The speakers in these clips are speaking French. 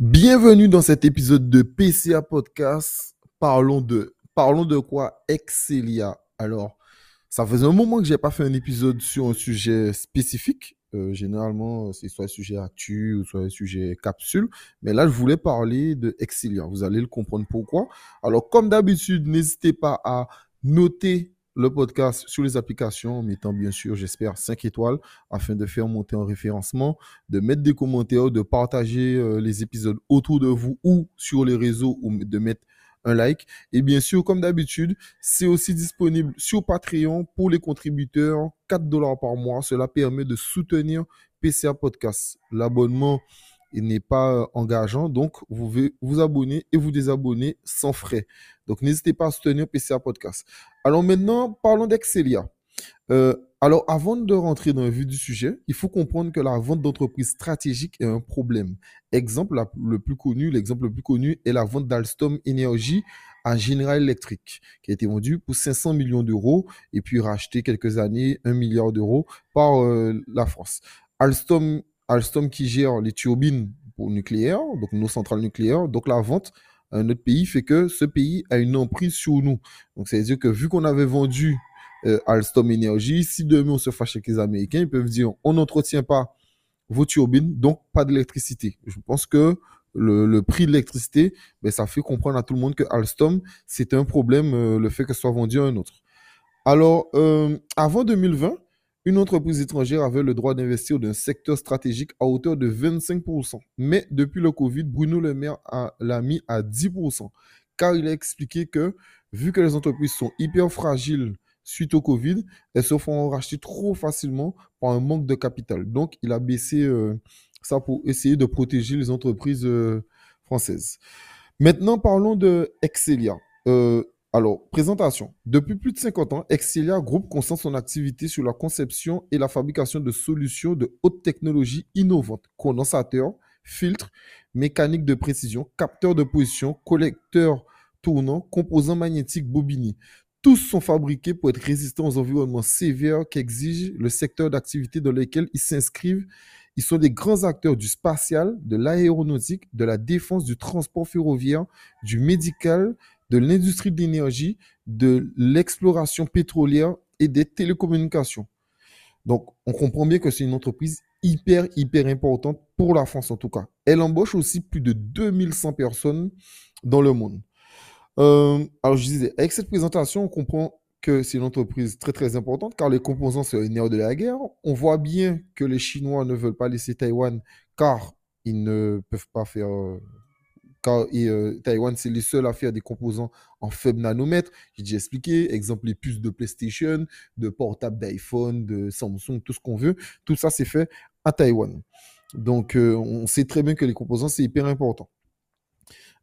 Bienvenue dans cet épisode de PCA Podcast. Parlons de, parlons de quoi? Excelia. Alors, ça faisait un moment que j'ai pas fait un épisode sur un sujet spécifique. Euh, généralement, c'est soit un sujet actu ou soit un sujet capsule. Mais là, je voulais parler de Excelia. Vous allez le comprendre pourquoi. Alors, comme d'habitude, n'hésitez pas à noter le podcast sur les applications en mettant bien sûr, j'espère, 5 étoiles afin de faire monter en référencement, de mettre des commentaires, de partager euh, les épisodes autour de vous ou sur les réseaux ou de mettre un like. Et bien sûr, comme d'habitude, c'est aussi disponible sur Patreon pour les contributeurs, 4 dollars par mois. Cela permet de soutenir PCA Podcast. L'abonnement il n'est pas euh, engageant. Donc, vous pouvez vous abonner et vous désabonner sans frais. Donc, n'hésitez pas à soutenir PCA Podcast. Alors maintenant, parlons d'Excelia. Euh, alors, avant de rentrer dans le vif du sujet, il faut comprendre que la vente d'entreprise stratégique est un problème. Exemple le plus connu, l'exemple le plus connu est la vente d'Alstom Energy à General Electric, qui a été vendu pour 500 millions d'euros et puis racheté quelques années 1 milliard d'euros par euh, la France. Alstom Alstom qui gère les turbines pour nucléaire, donc nos centrales nucléaires. Donc la vente à un autre pays fait que ce pays a une emprise sur nous. Donc c'est-à-dire que vu qu'on avait vendu euh, Alstom Energy, si demain on se fâche avec les Américains, ils peuvent dire on n'entretient pas vos turbines, donc pas d'électricité. Je pense que le, prix de l'électricité, ben, ça fait comprendre à tout le monde que Alstom, c'est un problème, euh, le fait que ce soit vendu à un autre. Alors, euh, avant 2020, une entreprise étrangère avait le droit d'investir dans un secteur stratégique à hauteur de 25%. Mais depuis le Covid, Bruno Le Maire l'a mis à 10%. Car il a expliqué que, vu que les entreprises sont hyper fragiles suite au Covid, elles se font racheter trop facilement par un manque de capital. Donc, il a baissé euh, ça pour essayer de protéger les entreprises euh, françaises. Maintenant, parlons de Excelia. Euh, alors, présentation. Depuis plus de 50 ans, Excelia Group concentre son activité sur la conception et la fabrication de solutions de haute technologie innovantes, condensateurs, filtres, mécaniques de précision, capteurs de position, collecteurs tournants, composants magnétiques bobinés. Tous sont fabriqués pour être résistants aux environnements sévères qu'exige le secteur d'activité dans lequel ils s'inscrivent. Ils sont des grands acteurs du spatial, de l'aéronautique, de la défense, du transport ferroviaire, du médical, de l'industrie de l'énergie, de l'exploration pétrolière et des télécommunications. Donc, on comprend bien que c'est une entreprise hyper, hyper importante pour la France en tout cas. Elle embauche aussi plus de 2100 personnes dans le monde. Euh, alors, je disais, avec cette présentation, on comprend que c'est une entreprise très, très importante car les composants, c'est le nerf de la guerre. On voit bien que les Chinois ne veulent pas laisser Taïwan car ils ne peuvent pas faire euh, et, euh, Taïwan, c'est les seuls à faire des composants en faible nanomètre. J'ai déjà expliqué, exemple les puces de PlayStation, de portables d'iPhone, de Samsung, tout ce qu'on veut. Tout ça, c'est fait à Taïwan. Donc, euh, on sait très bien que les composants, c'est hyper important.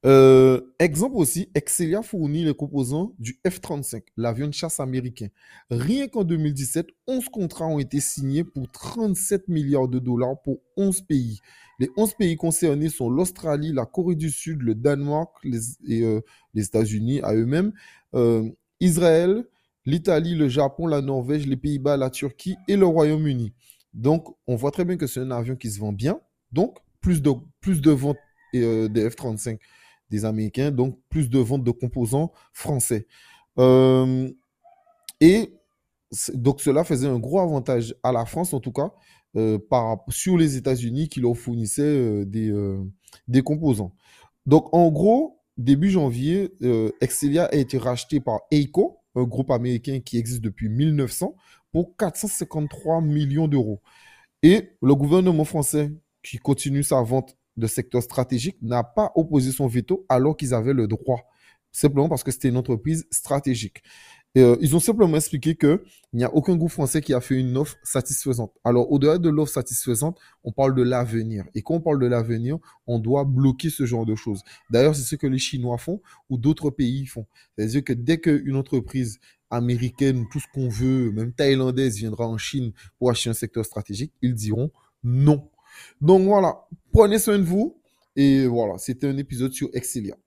Euh, exemple aussi, Excelia fournit les composants du F-35, l'avion de chasse américain. Rien qu'en 2017, 11 contrats ont été signés pour 37 milliards de dollars pour 11 pays. Les 11 pays concernés sont l'Australie, la Corée du Sud, le Danemark les, euh, États-Unis à eux-mêmes, euh, Israël, l'Italie, le Japon, la Norvège, les Pays-Bas, la Turquie et le Royaume-Uni. Donc, on voit très bien que c'est un avion qui se vend bien. Donc, plus de, plus de ventes des F-35 des Américains, donc plus de ventes de composants français. Euh, et donc cela faisait un gros avantage à la France, en tout cas, euh, par, sur les États-Unis qui leur fournissaient euh, des, des composants. Donc en gros, début janvier, Excelia a été racheté par Eiko, un groupe américain qui existe depuis 1900, pour 453 millions d'euros. Et le gouvernement français, qui continue sa vente de secteur stratégique n'a pas opposé son veto alors qu'ils avaient le droit, simplement parce que c'était une entreprise stratégique. Euh, ils ont simplement expliqué qu'il n'y a aucun groupe français qui a fait une offre satisfaisante. Alors, au-delà de l'offre satisfaisante, on parle de l'avenir. Et quand on parle de l'avenir, on doit bloquer ce genre de choses. D'ailleurs, c'est ce que les Chinois font ou d'autres pays font. C'est-à-dire que dès qu'une entreprise américaine, tout ce qu'on veut, même thaïlandaise, viendra en Chine pour acheter un secteur stratégique, ils diront non. Donc voilà, prenez soin de vous. Et voilà, c'était un épisode sur Excelia.